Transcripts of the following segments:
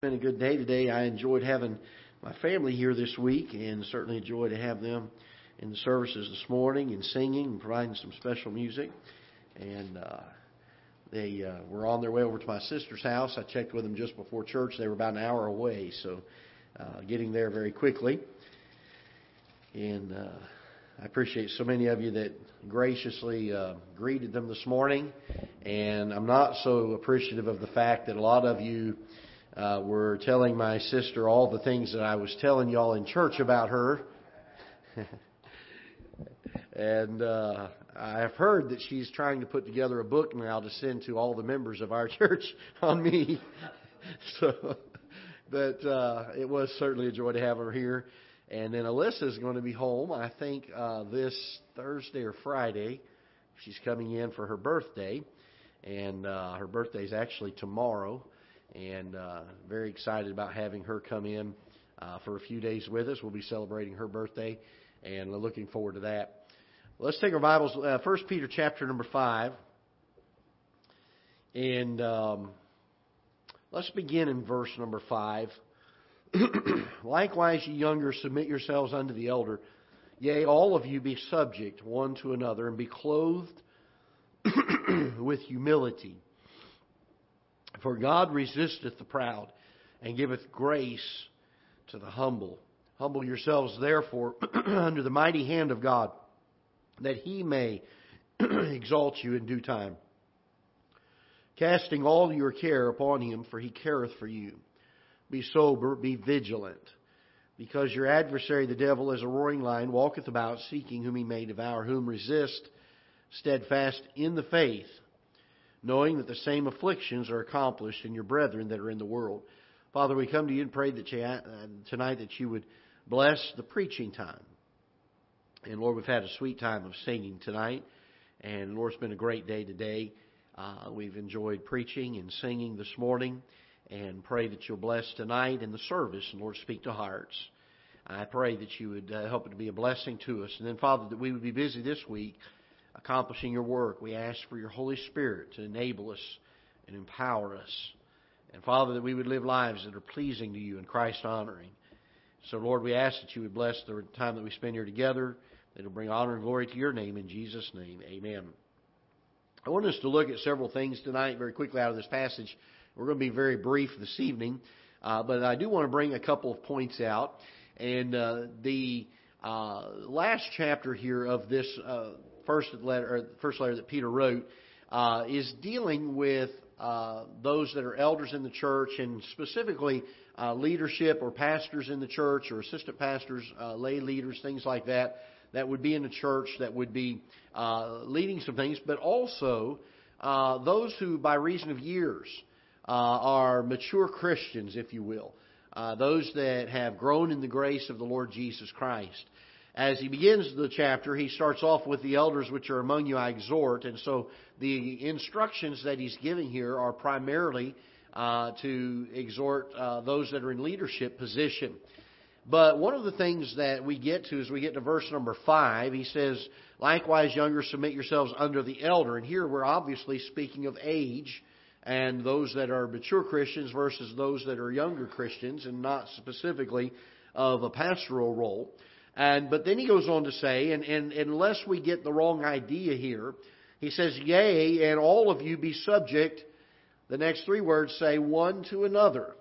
been a good day today. I enjoyed having my family here this week and certainly enjoyed to have them in the services this morning and singing and providing some special music. And uh, they uh, were on their way over to my sister's house. I checked with them just before church. They were about an hour away, so uh, getting there very quickly. And uh, I appreciate so many of you that graciously uh, greeted them this morning. And I'm not so appreciative of the fact that a lot of you uh, were telling my sister all the things that I was telling y'all in church about her. and uh, I have heard that she's trying to put together a book now to send to all the members of our church on me. so, but uh, it was certainly a joy to have her here. And then Alyssa is going to be home, I think, uh, this Thursday or Friday. She's coming in for her birthday, and uh, her birthday is actually tomorrow and uh, very excited about having her come in uh, for a few days with us. We'll be celebrating her birthday, and looking forward to that. Let's take our Bibles, uh, First Peter chapter number five, and um, let's begin in verse number five. Likewise, ye younger, submit yourselves unto the elder. Yea, all of you be subject one to another, and be clothed with humility. For God resisteth the proud, and giveth grace to the humble. Humble yourselves, therefore, under the mighty hand of God, that he may exalt you in due time. Casting all your care upon him, for he careth for you. Be sober, be vigilant, because your adversary, the devil, as a roaring lion, walketh about, seeking whom he may devour, whom resist steadfast in the faith knowing that the same afflictions are accomplished in your brethren that are in the world. Father, we come to you and pray that you, uh, tonight that you would bless the preaching time. And Lord, we've had a sweet time of singing tonight. And Lord, it's been a great day today. Uh, we've enjoyed preaching and singing this morning. And pray that you'll bless tonight in the service. And Lord, speak to hearts. I pray that you would uh, help it to be a blessing to us. And then, Father, that we would be busy this week accomplishing your work. We ask for your Holy Spirit to enable us and empower us. And Father, that we would live lives that are pleasing to you and Christ honoring. So, Lord, we ask that you would bless the time that we spend here together, that it'll bring honor and glory to your name. In Jesus' name, amen. I want us to look at several things tonight very quickly out of this passage. We're going to be very brief this evening, uh, but I do want to bring a couple of points out. And uh, the uh, last chapter here of this uh, first letter, or first letter that Peter wrote, uh, is dealing with uh, those that are elders in the church and specifically uh, leadership or pastors in the church or assistant pastors, uh, lay leaders, things like that, that would be in the church that would be uh, leading some things, but also uh, those who, by reason of years, are mature Christians, if you will. those that have grown in the grace of the Lord Jesus Christ as he begins the chapter, he starts off with the elders which are among you, I exhort. And so the instructions that he's giving here are primarily uh, to exhort uh, those that are in leadership position. But one of the things that we get to is we get to verse number five. He says, Likewise, younger, submit yourselves under the elder. And here we're obviously speaking of age and those that are mature Christians versus those that are younger Christians, and not specifically of a pastoral role. And, but then he goes on to say, and, and, unless we get the wrong idea here, he says, Yea, and all of you be subject. The next three words say, one to another.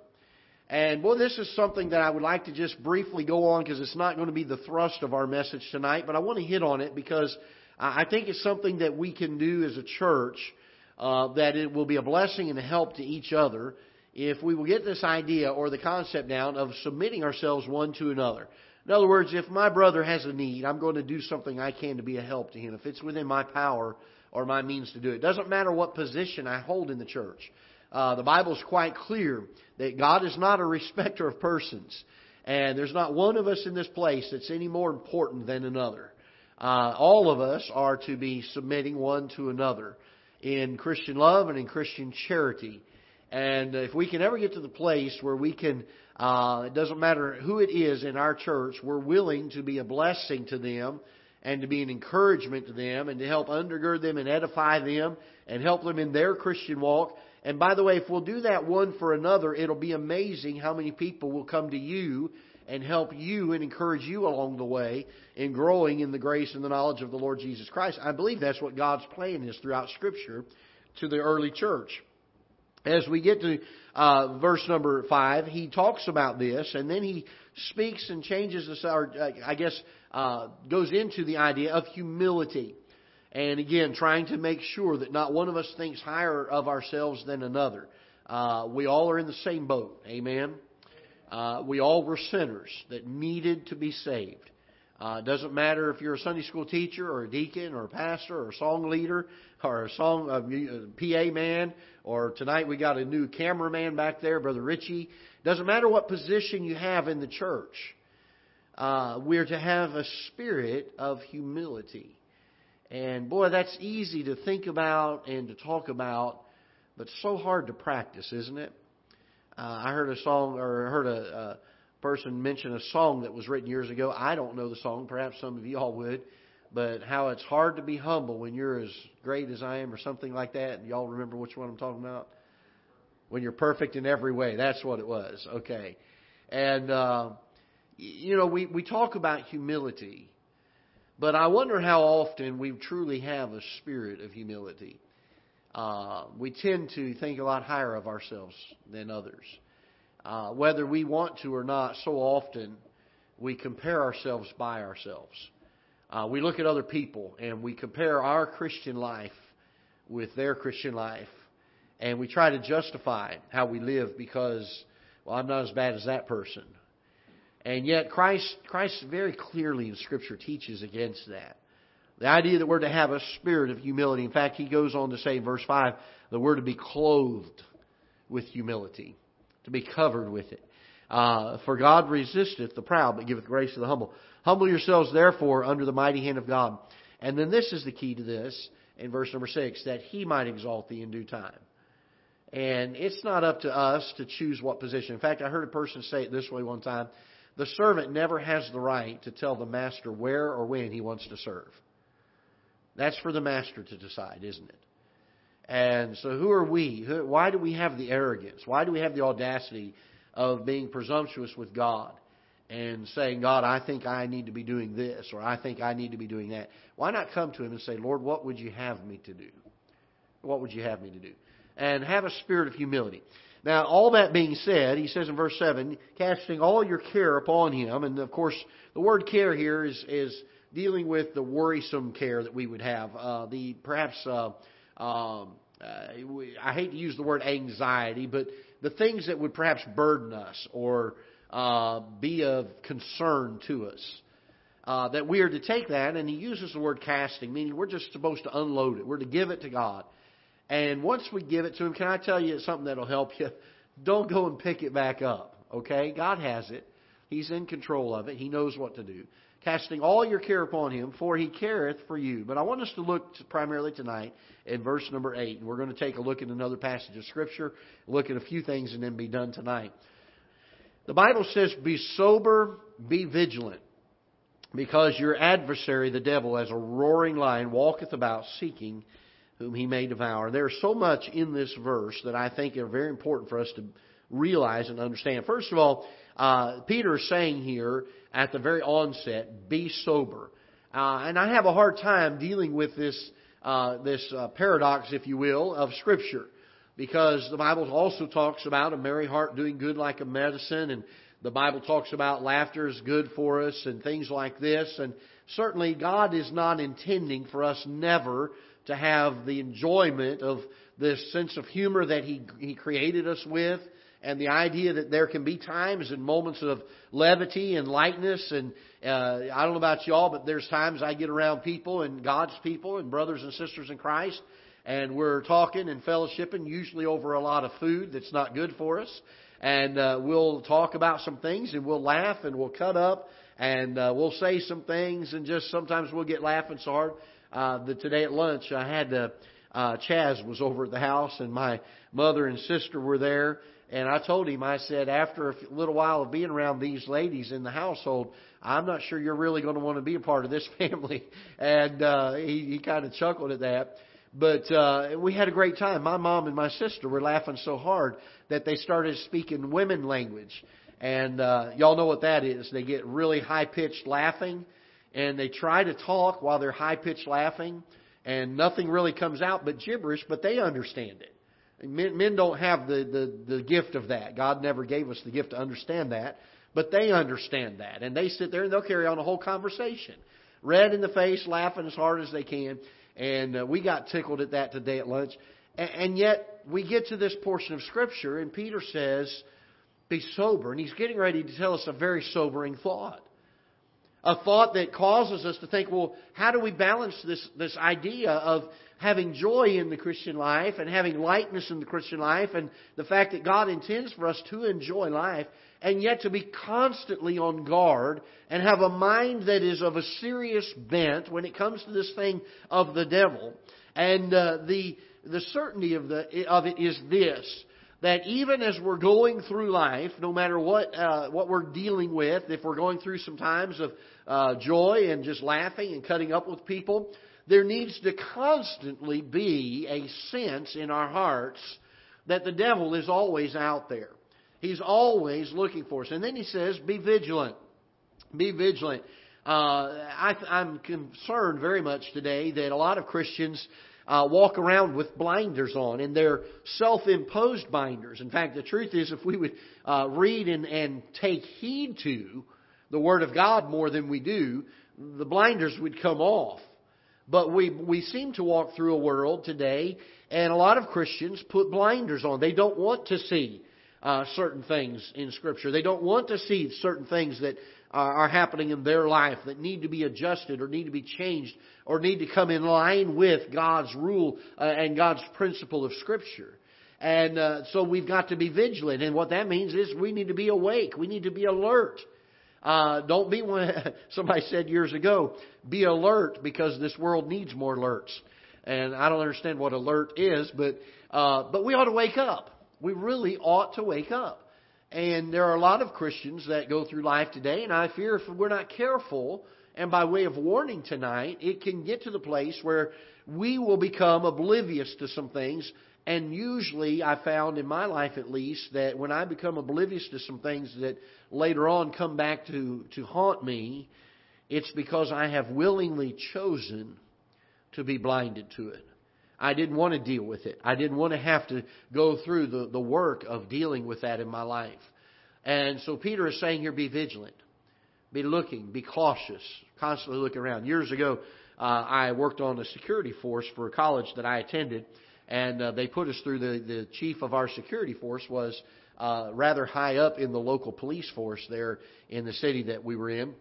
And boy, this is something that I would like to just briefly go on because it's not going to be the thrust of our message tonight, but I want to hit on it because I think it's something that we can do as a church uh, that it will be a blessing and a help to each other if we will get this idea or the concept down of submitting ourselves one to another. In other words, if my brother has a need, I'm going to do something I can to be a help to him. If it's within my power or my means to do it. It doesn't matter what position I hold in the church. Uh, the Bible is quite clear that God is not a respecter of persons. And there's not one of us in this place that's any more important than another. Uh, all of us are to be submitting one to another in Christian love and in Christian charity. And if we can ever get to the place where we can uh, it doesn't matter who it is in our church. We're willing to be a blessing to them and to be an encouragement to them and to help undergird them and edify them and help them in their Christian walk And by the way, if we'll do that one for another, it'll be amazing how many people will come to you and help you and encourage you along the way in growing in the grace and the knowledge of the Lord Jesus Christ. I believe that's what God's plan is throughout Scripture to the early church. As we get to uh, verse number five, he talks about this, and then he speaks and changes this, or uh, I guess uh, goes into the idea of humility. And again, trying to make sure that not one of us thinks higher of ourselves than another. Uh, we all are in the same boat. Amen. Uh, we all were sinners that needed to be saved. Uh, doesn't matter if you're a Sunday school teacher or a deacon or a pastor or a song leader or a song uh, PA man or tonight we got a new cameraman back there, Brother Richie. Doesn't matter what position you have in the church. Uh, we're to have a spirit of humility. And boy, that's easy to think about and to talk about, but so hard to practice, isn't it? Uh, I heard a song or heard a, a person mention a song that was written years ago. I don't know the song. Perhaps some of you all would. But how it's hard to be humble when you're as great as I am, or something like that. Y'all remember which one I'm talking about? When you're perfect in every way. That's what it was. Okay. And, uh, you know, we, we talk about humility, but I wonder how often we truly have a spirit of humility uh, we tend to think a lot higher of ourselves than others. Uh, whether we want to or not, so often we compare ourselves by ourselves. Uh, we look at other people and we compare our Christian life with their Christian life, and we try to justify how we live because, well, I'm not as bad as that person. And yet, Christ, Christ very clearly in Scripture teaches against that. The idea that we're to have a spirit of humility. In fact, he goes on to say in verse 5 that we're to be clothed with humility, to be covered with it. Uh, for God resisteth the proud, but giveth grace to the humble. Humble yourselves, therefore, under the mighty hand of God. And then this is the key to this in verse number 6 that he might exalt thee in due time. And it's not up to us to choose what position. In fact, I heard a person say it this way one time the servant never has the right to tell the master where or when he wants to serve. That's for the master to decide, isn't it? And so, who are we? Why do we have the arrogance? Why do we have the audacity of being presumptuous with God and saying, God, I think I need to be doing this or I think I need to be doing that? Why not come to Him and say, Lord, what would you have me to do? What would you have me to do? And have a spirit of humility. Now, all that being said, he says in verse 7, casting all your care upon Him. And of course, the word care here is, is dealing with the worrisome care that we would have, uh, the perhaps uh, um, uh, I hate to use the word anxiety, but the things that would perhaps burden us or uh, be of concern to us. Uh, that we are to take that, and he uses the word casting, meaning we're just supposed to unload it. We're to give it to God. And once we give it to Him, can I tell you something that'll help you? Don't go and pick it back up, okay? God has it. He's in control of it. He knows what to do casting all your care upon him, for he careth for you. But I want us to look to primarily tonight in verse number 8. And we're going to take a look at another passage of Scripture, look at a few things, and then be done tonight. The Bible says, Be sober, be vigilant, because your adversary, the devil, as a roaring lion, walketh about seeking whom he may devour. There's so much in this verse that I think are very important for us to realize and understand. First of all, uh, Peter is saying here at the very onset, be sober. Uh, and I have a hard time dealing with this, uh, this uh, paradox, if you will, of Scripture. Because the Bible also talks about a merry heart doing good like a medicine, and the Bible talks about laughter is good for us, and things like this. And certainly, God is not intending for us never to have the enjoyment of this sense of humor that He, he created us with and the idea that there can be times and moments of levity and lightness. And uh, I don't know about y'all, but there's times I get around people and God's people and brothers and sisters in Christ, and we're talking and fellowshipping, usually over a lot of food that's not good for us. And uh, we'll talk about some things, and we'll laugh, and we'll cut up, and uh, we'll say some things, and just sometimes we'll get laughing so hard. Uh, that today at lunch, I had uh, uh, Chaz was over at the house, and my mother and sister were there and I told him, I said, after a little while of being around these ladies in the household, I'm not sure you're really going to want to be a part of this family. And uh, he, he kind of chuckled at that. But uh, we had a great time. My mom and my sister were laughing so hard that they started speaking women language. And uh, y'all know what that is. They get really high pitched laughing, and they try to talk while they're high pitched laughing, and nothing really comes out but gibberish, but they understand it. Men, men don't have the, the, the gift of that. God never gave us the gift to understand that, but they understand that. And they sit there and they'll carry on a whole conversation. Red in the face, laughing as hard as they can. And uh, we got tickled at that today at lunch. And, and yet, we get to this portion of Scripture, and Peter says, Be sober. And he's getting ready to tell us a very sobering thought. A thought that causes us to think, well, how do we balance this, this idea of having joy in the Christian life and having lightness in the Christian life and the fact that God intends for us to enjoy life and yet to be constantly on guard and have a mind that is of a serious bent when it comes to this thing of the devil. And uh, the the certainty of the of it is this that even as we're going through life, no matter what uh, what we're dealing with, if we're going through some times of uh, joy and just laughing and cutting up with people, there needs to constantly be a sense in our hearts that the devil is always out there. He's always looking for us. And then he says, be vigilant. Be vigilant. Uh, I, I'm concerned very much today that a lot of Christians uh, walk around with blinders on, and they're self-imposed blinders. In fact, the truth is, if we would uh, read and, and take heed to the Word of God more than we do, the blinders would come off. But we, we seem to walk through a world today, and a lot of Christians put blinders on. They don't want to see uh, certain things in Scripture. They don't want to see certain things that are, are happening in their life that need to be adjusted or need to be changed or need to come in line with God's rule uh, and God's principle of Scripture. And uh, so we've got to be vigilant. And what that means is we need to be awake. We need to be alert. Uh, don't be one. Somebody said years ago, be alert because this world needs more alerts. And I don't understand what alert is, but uh, but we ought to wake up. We really ought to wake up. And there are a lot of Christians that go through life today, and I fear if we're not careful, and by way of warning tonight, it can get to the place where we will become oblivious to some things. And usually, I found in my life at least that when I become oblivious to some things that later on come back to, to haunt me, it's because I have willingly chosen to be blinded to it. I didn't want to deal with it. I didn't want to have to go through the, the work of dealing with that in my life. And so Peter is saying here, be vigilant, be looking, be cautious, constantly look around. Years ago, uh, I worked on a security force for a college that I attended, and uh, they put us through the, the chief of our security force was uh, rather high up in the local police force there in the city that we were in.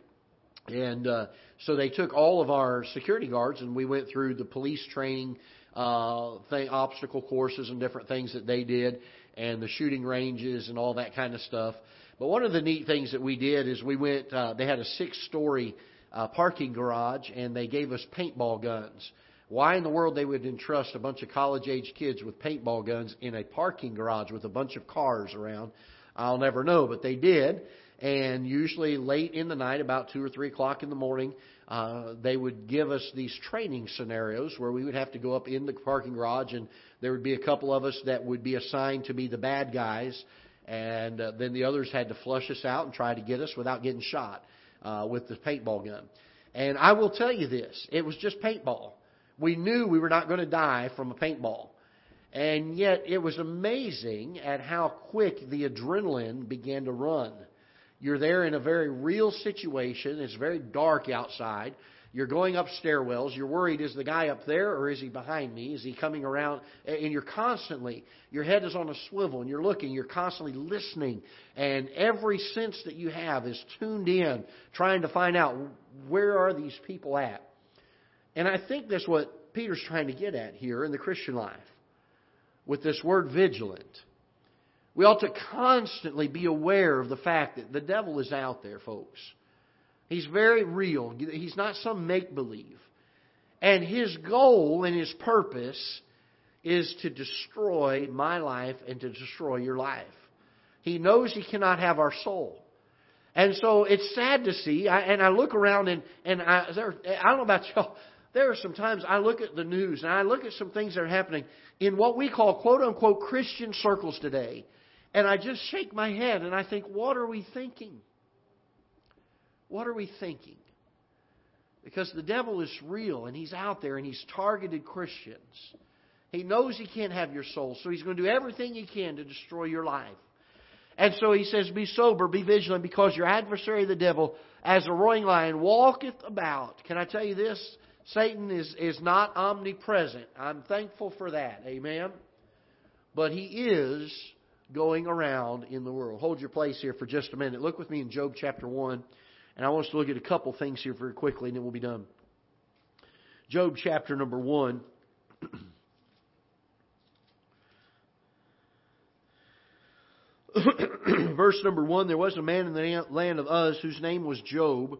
And uh, so they took all of our security guards, and we went through the police training uh, thing, obstacle courses and different things that they did, and the shooting ranges and all that kind of stuff. But one of the neat things that we did is we went. Uh, they had a six-story uh, parking garage, and they gave us paintball guns. Why in the world they would entrust a bunch of college-age kids with paintball guns in a parking garage with a bunch of cars around? I'll never know, but they did. And usually late in the night, about two or three o'clock in the morning, uh, they would give us these training scenarios where we would have to go up in the parking garage, and there would be a couple of us that would be assigned to be the bad guys, and uh, then the others had to flush us out and try to get us without getting shot uh, with the paintball gun. And I will tell you this: it was just paintball. We knew we were not going to die from a paintball. And yet, it was amazing at how quick the adrenaline began to run. You're there in a very real situation. It's very dark outside. You're going up stairwells. You're worried, is the guy up there or is he behind me? Is he coming around? And you're constantly, your head is on a swivel and you're looking, you're constantly listening. And every sense that you have is tuned in, trying to find out where are these people at. And I think that's what Peter's trying to get at here in the Christian life with this word vigilant. We ought to constantly be aware of the fact that the devil is out there, folks. He's very real. He's not some make believe. And his goal and his purpose is to destroy my life and to destroy your life. He knows he cannot have our soul. And so it's sad to see, and I look around and, and I, there, I don't know about y'all, there are some times I look at the news and I look at some things that are happening in what we call quote unquote Christian circles today. And I just shake my head and I think, what are we thinking? What are we thinking? Because the devil is real and he's out there and he's targeted Christians. He knows he can't have your soul, so he's going to do everything he can to destroy your life. And so he says, Be sober, be vigilant, because your adversary, the devil, as a roaring lion, walketh about. Can I tell you this? Satan is, is not omnipresent. I'm thankful for that. Amen. But he is going around in the world. Hold your place here for just a minute. Look with me in Job chapter 1. And I want us to look at a couple things here very quickly, and then we'll be done. Job chapter number 1. Verse number 1 There was a man in the land of Uz whose name was Job,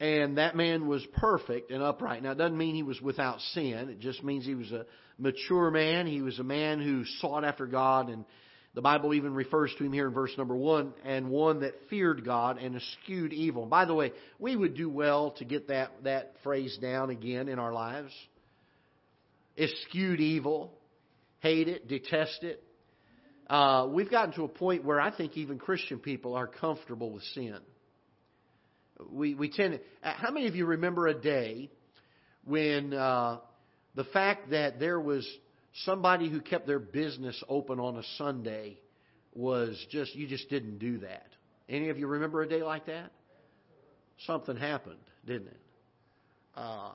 and that man was perfect and upright. Now, it doesn't mean he was without sin, it just means he was a mature man. He was a man who sought after God and the Bible even refers to him here in verse number one, and one that feared God and eschewed evil. By the way, we would do well to get that, that phrase down again in our lives. Eschewed evil, hate it, detest it. Uh, we've gotten to a point where I think even Christian people are comfortable with sin. We, we tend uh, how many of you remember a day when uh, the fact that there was somebody who kept their business open on a Sunday was just, you just didn't do that. Any of you remember a day like that? Something happened, didn't it? Uh,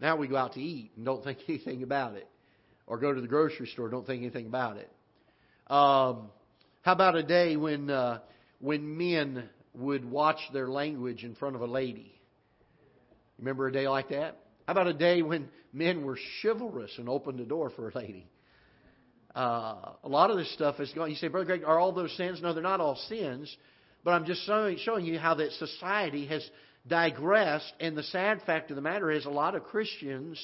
now we go out to eat and don't think anything about it. Or go to the grocery store, don't think anything about it. Um, how about a day when, uh, when men would watch their language in front of a lady? Remember a day like that? How about a day when men were chivalrous and opened the door for a lady? Uh, a lot of this stuff is going. You say, Brother Greg, are all those sins? No, they're not all sins. But I'm just showing, showing you how that society has digressed. And the sad fact of the matter is, a lot of Christians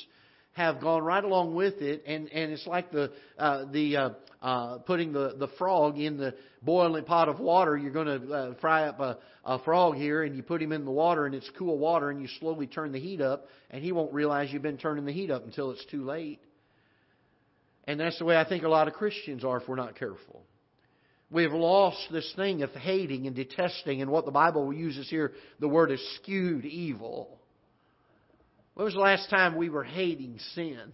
have gone right along with it, and, and it's like the uh, the uh, uh, putting the, the frog in the boiling pot of water. You're going to uh, fry up a, a frog here, and you put him in the water, and it's cool water, and you slowly turn the heat up, and he won't realize you've been turning the heat up until it's too late. And that's the way I think a lot of Christians are if we're not careful. We've lost this thing of hating and detesting, and what the Bible uses here, the word is eschewed evil. When was the last time we were hating sin?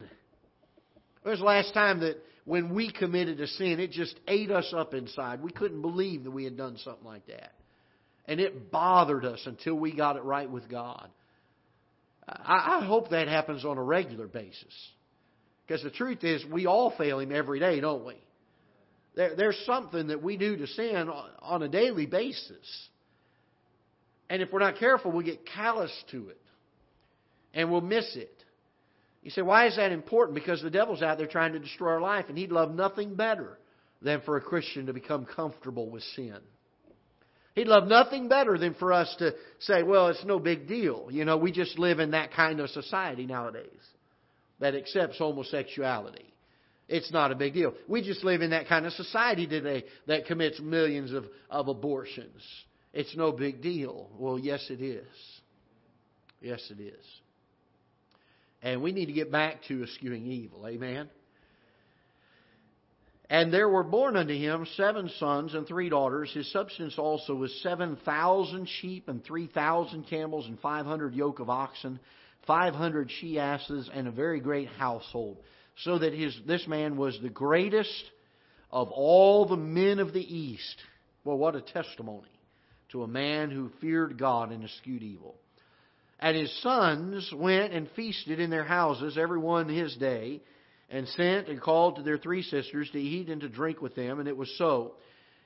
When was the last time that when we committed a sin, it just ate us up inside? We couldn't believe that we had done something like that. And it bothered us until we got it right with God. I, I hope that happens on a regular basis. Because the truth is, we all fail Him every day, don't we? There, there's something that we do to sin on a daily basis. And if we're not careful, we get callous to it and we'll miss it. You say, why is that important? Because the devil's out there trying to destroy our life, and he'd love nothing better than for a Christian to become comfortable with sin. He'd love nothing better than for us to say, well, it's no big deal. You know, we just live in that kind of society nowadays that accepts homosexuality. It's not a big deal. We just live in that kind of society today that commits millions of, of abortions. It's no big deal. Well, yes, it is. Yes, it is. And we need to get back to eschewing evil. Amen. And there were born unto him seven sons and three daughters. His substance also was seven thousand sheep and three thousand camels and five hundred yoke of oxen, five hundred she asses, and a very great household. So that his this man was the greatest of all the men of the east. Well, what a testimony to a man who feared God and eschewed evil. And his sons went and feasted in their houses, every one his day, and sent and called to their three sisters to eat and to drink with them, and it was so.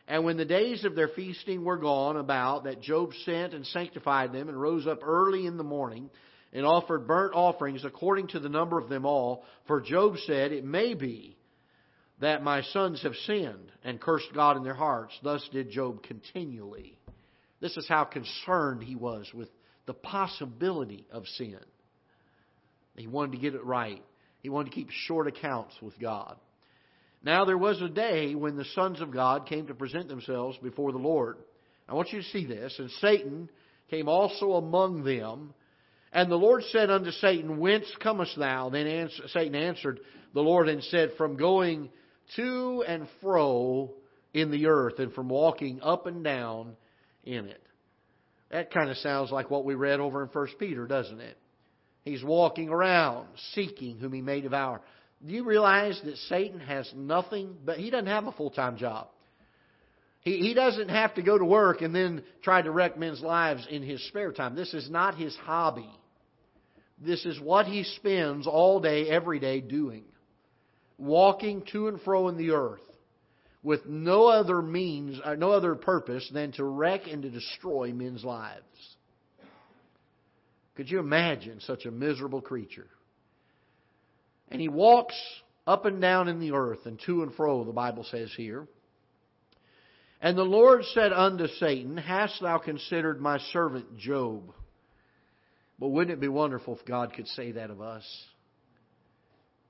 And when the days of their feasting were gone about, that Job sent and sanctified them, and rose up early in the morning, and offered burnt offerings according to the number of them all. For Job said, It may be that my sons have sinned and cursed God in their hearts. Thus did Job continually. This is how concerned he was with the possibility of sin. He wanted to get it right. He wanted to keep short accounts with God. Now there was a day when the sons of God came to present themselves before the Lord. I want you to see this. And Satan came also among them, And the Lord said unto Satan, Whence comest thou? Then answer, Satan answered the Lord and said, From going to and fro in the earth, and from walking up and down in it. That kind of sounds like what we read over in 1 Peter, doesn't it? He's walking around, seeking whom he may devour. Do you realize that Satan has nothing, but he doesn't have a full time job? He, he doesn't have to go to work and then try to wreck men's lives in his spare time. This is not his hobby. This is what he spends all day, every day doing. Walking to and fro in the earth with no other means, uh, no other purpose than to wreck and to destroy men's lives. Could you imagine such a miserable creature? And he walks up and down in the earth and to and fro, the Bible says here. And the Lord said unto Satan, Hast thou considered my servant Job? But wouldn't it be wonderful if God could say that of us?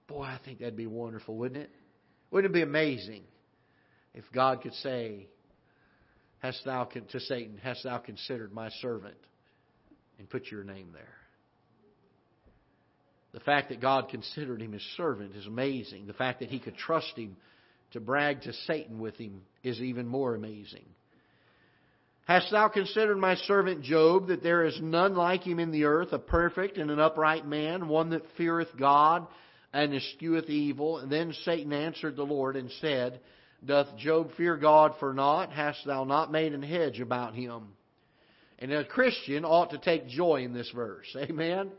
Boy, I think that'd be wonderful, wouldn't it? Wouldn't it be amazing if God could say, Hast thou to Satan, hast thou considered my servant? And put your name there. The fact that God considered him his servant is amazing. The fact that he could trust him to brag to Satan with him is even more amazing. Hast thou considered my servant Job, that there is none like him in the earth, a perfect and an upright man, one that feareth God and escheweth evil? And then Satan answered the Lord and said, Doth Job fear God for naught? Hast thou not made an hedge about him? And a Christian ought to take joy in this verse. Amen?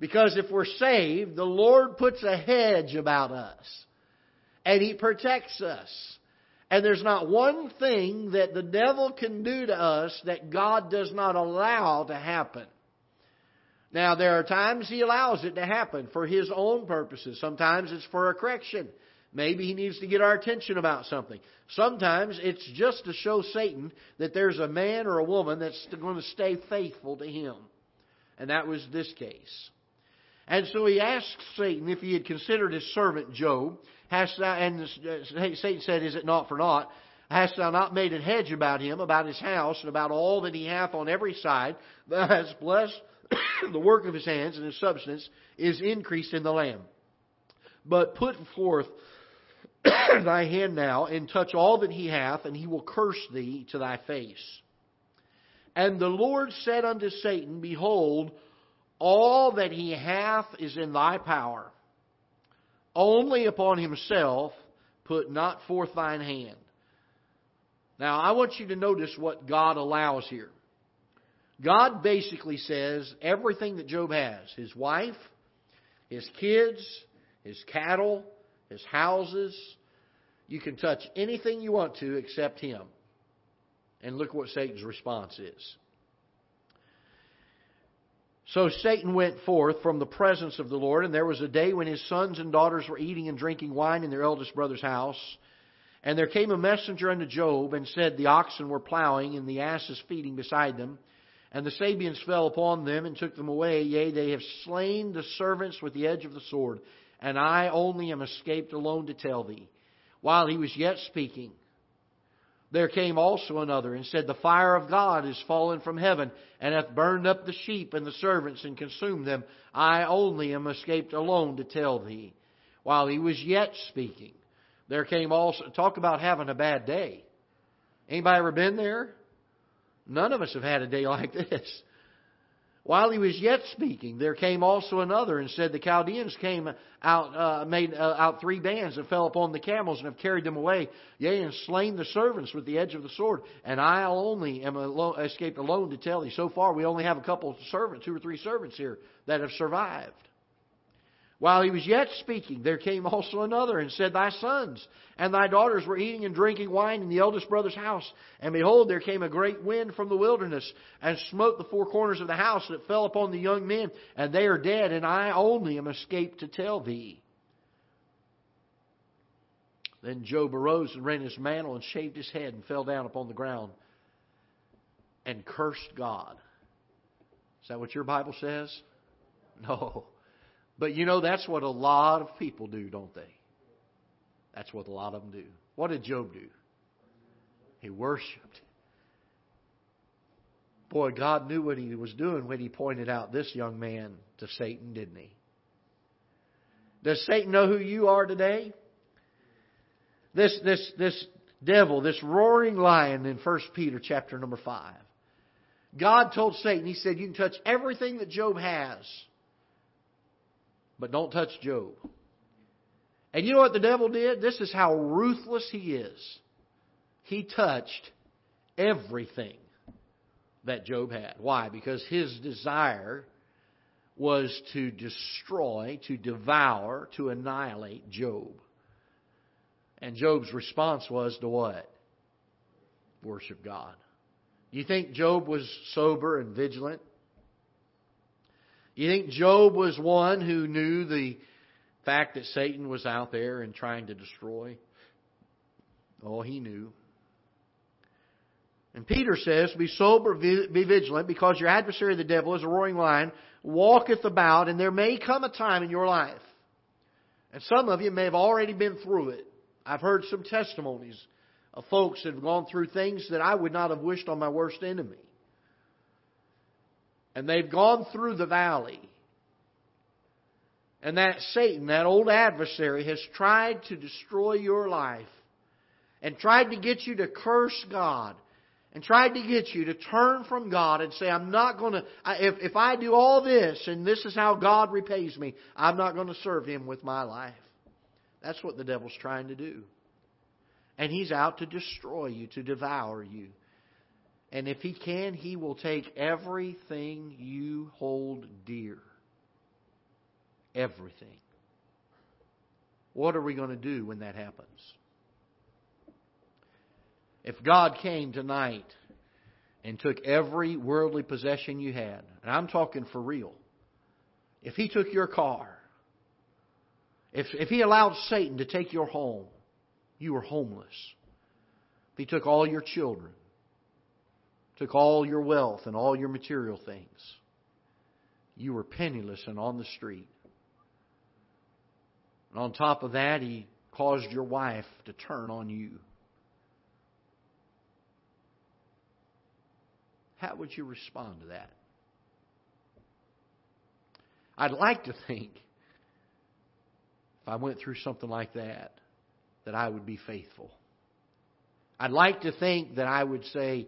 Because if we're saved, the Lord puts a hedge about us. And He protects us. And there's not one thing that the devil can do to us that God does not allow to happen. Now, there are times He allows it to happen for His own purposes. Sometimes it's for a correction. Maybe he needs to get our attention about something. Sometimes it's just to show Satan that there's a man or a woman that's going to stay faithful to him. And that was this case. And so he asked Satan if he had considered his servant Job. Hast thou, and uh, Satan said, Is it not for naught? Hast thou not made a hedge about him, about his house, and about all that he hath on every side? Thou hast blessed the work of his hands, and his substance is increased in the land. But put forth thy hand now, and touch all that he hath, and he will curse thee to thy face. And the Lord said unto Satan, Behold, all that he hath is in thy power. Only upon himself put not forth thine hand. Now, I want you to notice what God allows here. God basically says everything that Job has his wife, his kids, his cattle, his houses. You can touch anything you want to except him. And look what Satan's response is. So Satan went forth from the presence of the Lord, and there was a day when his sons and daughters were eating and drinking wine in their eldest brother's house. And there came a messenger unto Job and said, The oxen were plowing, and the asses feeding beside them. And the Sabeans fell upon them and took them away. Yea, they have slain the servants with the edge of the sword and I only am escaped alone to tell thee. While he was yet speaking, there came also another and said, The fire of God is fallen from heaven, and hath burned up the sheep and the servants, and consumed them. I only am escaped alone to tell thee. While he was yet speaking, there came also talk about having a bad day. Anybody ever been there? None of us have had a day like this. While he was yet speaking, there came also another and said, The Chaldeans came out, uh, made uh, out three bands and fell upon the camels and have carried them away, yea, and slain the servants with the edge of the sword. And I only am alone, escaped alone to tell thee. So far, we only have a couple of servants, two or three servants here that have survived. While he was yet speaking, there came also another and said, Thy sons and thy daughters were eating and drinking wine in the eldest brother's house. And behold, there came a great wind from the wilderness and smote the four corners of the house, and it fell upon the young men, and they are dead, and I only am escaped to tell thee. Then Job arose and rent his mantle and shaved his head and fell down upon the ground and cursed God. Is that what your Bible says? No. But you know, that's what a lot of people do, don't they? That's what a lot of them do. What did Job do? He worshiped. Boy, God knew what he was doing when he pointed out this young man to Satan, didn't he? Does Satan know who you are today? This, this, this devil, this roaring lion in 1 Peter chapter number 5. God told Satan, He said, You can touch everything that Job has, but don't touch Job. And you know what the devil did? This is how ruthless he is. He touched everything that Job had. Why? Because his desire was to destroy, to devour, to annihilate Job. And Job's response was to what? Worship God. You think Job was sober and vigilant? You think Job was one who knew the fact that Satan was out there and trying to destroy? Oh, he knew. And Peter says, Be sober, be vigilant, because your adversary, the devil, is a roaring lion, walketh about, and there may come a time in your life. And some of you may have already been through it. I've heard some testimonies of folks that have gone through things that I would not have wished on my worst enemy. And they've gone through the valley. And that Satan, that old adversary, has tried to destroy your life and tried to get you to curse God and tried to get you to turn from God and say, I'm not going to, if, if I do all this and this is how God repays me, I'm not going to serve Him with my life. That's what the devil's trying to do. And he's out to destroy you, to devour you. And if he can, he will take everything you hold dear. Everything. What are we going to do when that happens? If God came tonight and took every worldly possession you had, and I'm talking for real, if He took your car, if, if He allowed Satan to take your home, you were homeless. If He took all your children, took all your wealth and all your material things, you were penniless and on the street. And on top of that, He caused your wife to turn on you. How would you respond to that? I'd like to think, if I went through something like that, that I would be faithful. I'd like to think that I would say,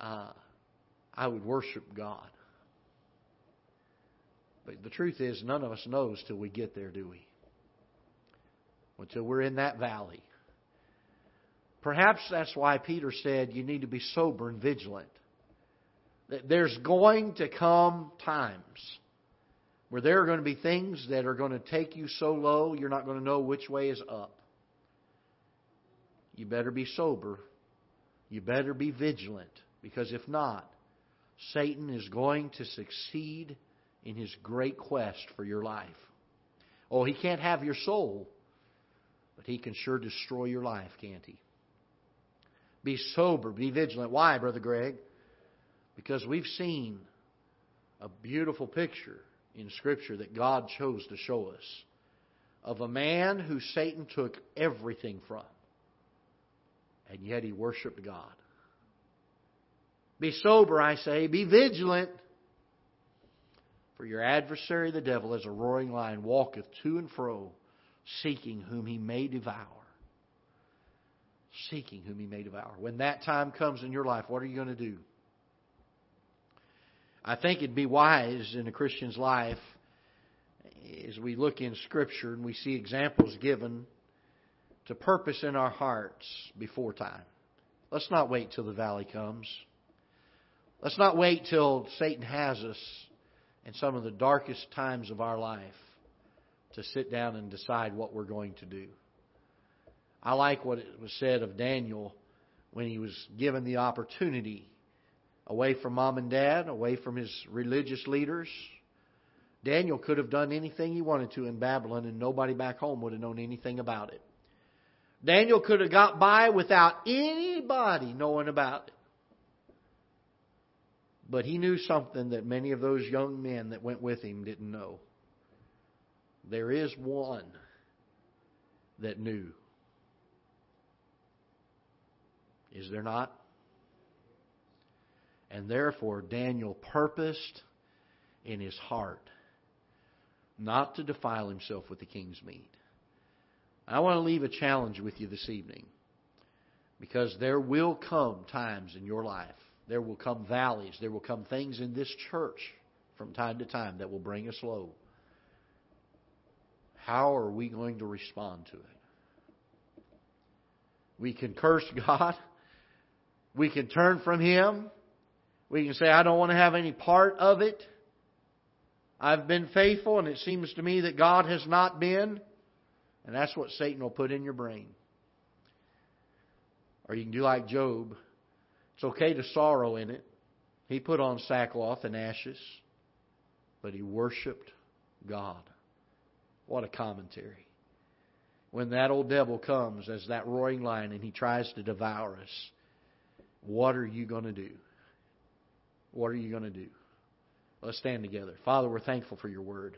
uh, I would worship God. But the truth is, none of us knows till we get there, do we? Until we're in that valley. Perhaps that's why Peter said you need to be sober and vigilant. There's going to come times where there are going to be things that are going to take you so low you're not going to know which way is up. You better be sober. You better be vigilant. Because if not, Satan is going to succeed in his great quest for your life. Oh, he can't have your soul, but he can sure destroy your life, can't he? Be sober, be vigilant. Why, Brother Greg? Because we've seen a beautiful picture in Scripture that God chose to show us of a man who Satan took everything from, and yet he worshiped God. Be sober, I say, be vigilant. For your adversary, the devil, as a roaring lion, walketh to and fro, seeking whom he may devour. Seeking whom he may devour. When that time comes in your life, what are you going to do? I think it'd be wise in a Christian's life as we look in Scripture and we see examples given to purpose in our hearts before time. Let's not wait till the valley comes. Let's not wait till Satan has us in some of the darkest times of our life to sit down and decide what we're going to do. I like what it was said of Daniel when he was given the opportunity away from mom and dad, away from his religious leaders. Daniel could have done anything he wanted to in Babylon, and nobody back home would have known anything about it. Daniel could have got by without anybody knowing about it. But he knew something that many of those young men that went with him didn't know. There is one that knew. Is there not? And therefore, Daniel purposed in his heart not to defile himself with the king's meat. I want to leave a challenge with you this evening because there will come times in your life, there will come valleys, there will come things in this church from time to time that will bring us low. How are we going to respond to it? We can curse God. We can turn from Him. We can say, I don't want to have any part of it. I've been faithful, and it seems to me that God has not been. And that's what Satan will put in your brain. Or you can do like Job. It's okay to sorrow in it. He put on sackcloth and ashes, but he worshiped God. What a commentary. When that old devil comes as that roaring lion and he tries to devour us, what are you going to do? What are you going to do? Let's stand together. Father, we're thankful for your word.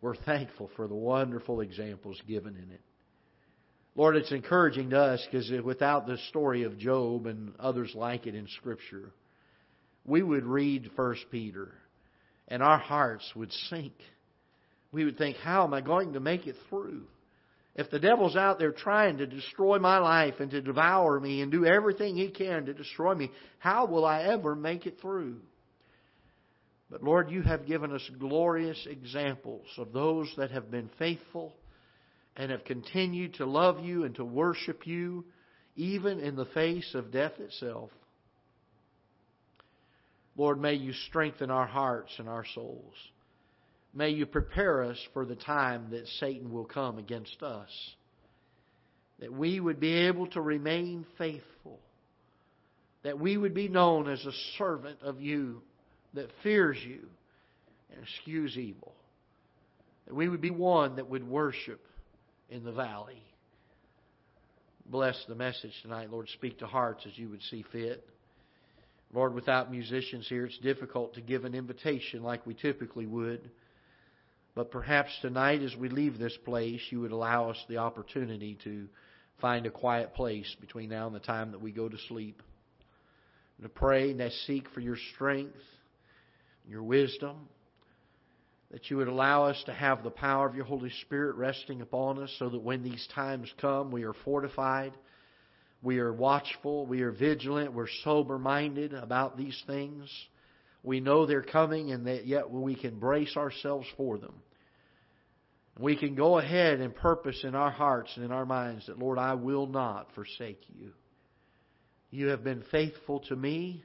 We're thankful for the wonderful examples given in it. Lord, it's encouraging to us because without the story of Job and others like it in Scripture, we would read First Peter and our hearts would sink. We would think, how am I going to make it through? If the devil's out there trying to destroy my life and to devour me and do everything he can to destroy me, how will I ever make it through? But Lord, you have given us glorious examples of those that have been faithful and have continued to love you and to worship you, even in the face of death itself. Lord, may you strengthen our hearts and our souls. May you prepare us for the time that Satan will come against us. That we would be able to remain faithful. That we would be known as a servant of you that fears you and eschews evil. That we would be one that would worship in the valley. Bless the message tonight, Lord. Speak to hearts as you would see fit. Lord, without musicians here, it's difficult to give an invitation like we typically would. But perhaps tonight, as we leave this place, you would allow us the opportunity to find a quiet place between now and the time that we go to sleep. And to pray and to seek for your strength your wisdom, that you would allow us to have the power of your Holy Spirit resting upon us so that when these times come, we are fortified, we are watchful, we are vigilant, we're sober minded about these things. We know they're coming and that yet we can brace ourselves for them. We can go ahead and purpose in our hearts and in our minds that, Lord, I will not forsake you. You have been faithful to me.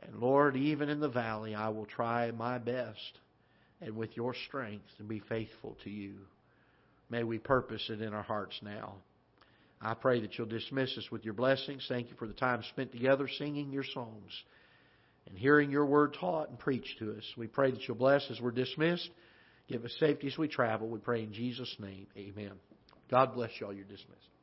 And Lord, even in the valley, I will try my best and with your strength to be faithful to you. May we purpose it in our hearts now. I pray that you'll dismiss us with your blessings. Thank you for the time spent together singing your songs and hearing your word taught and preached to us. We pray that you'll bless as we're dismissed. Give us safety as we travel. We pray in Jesus' name. Amen. God bless you all. You're dismissed.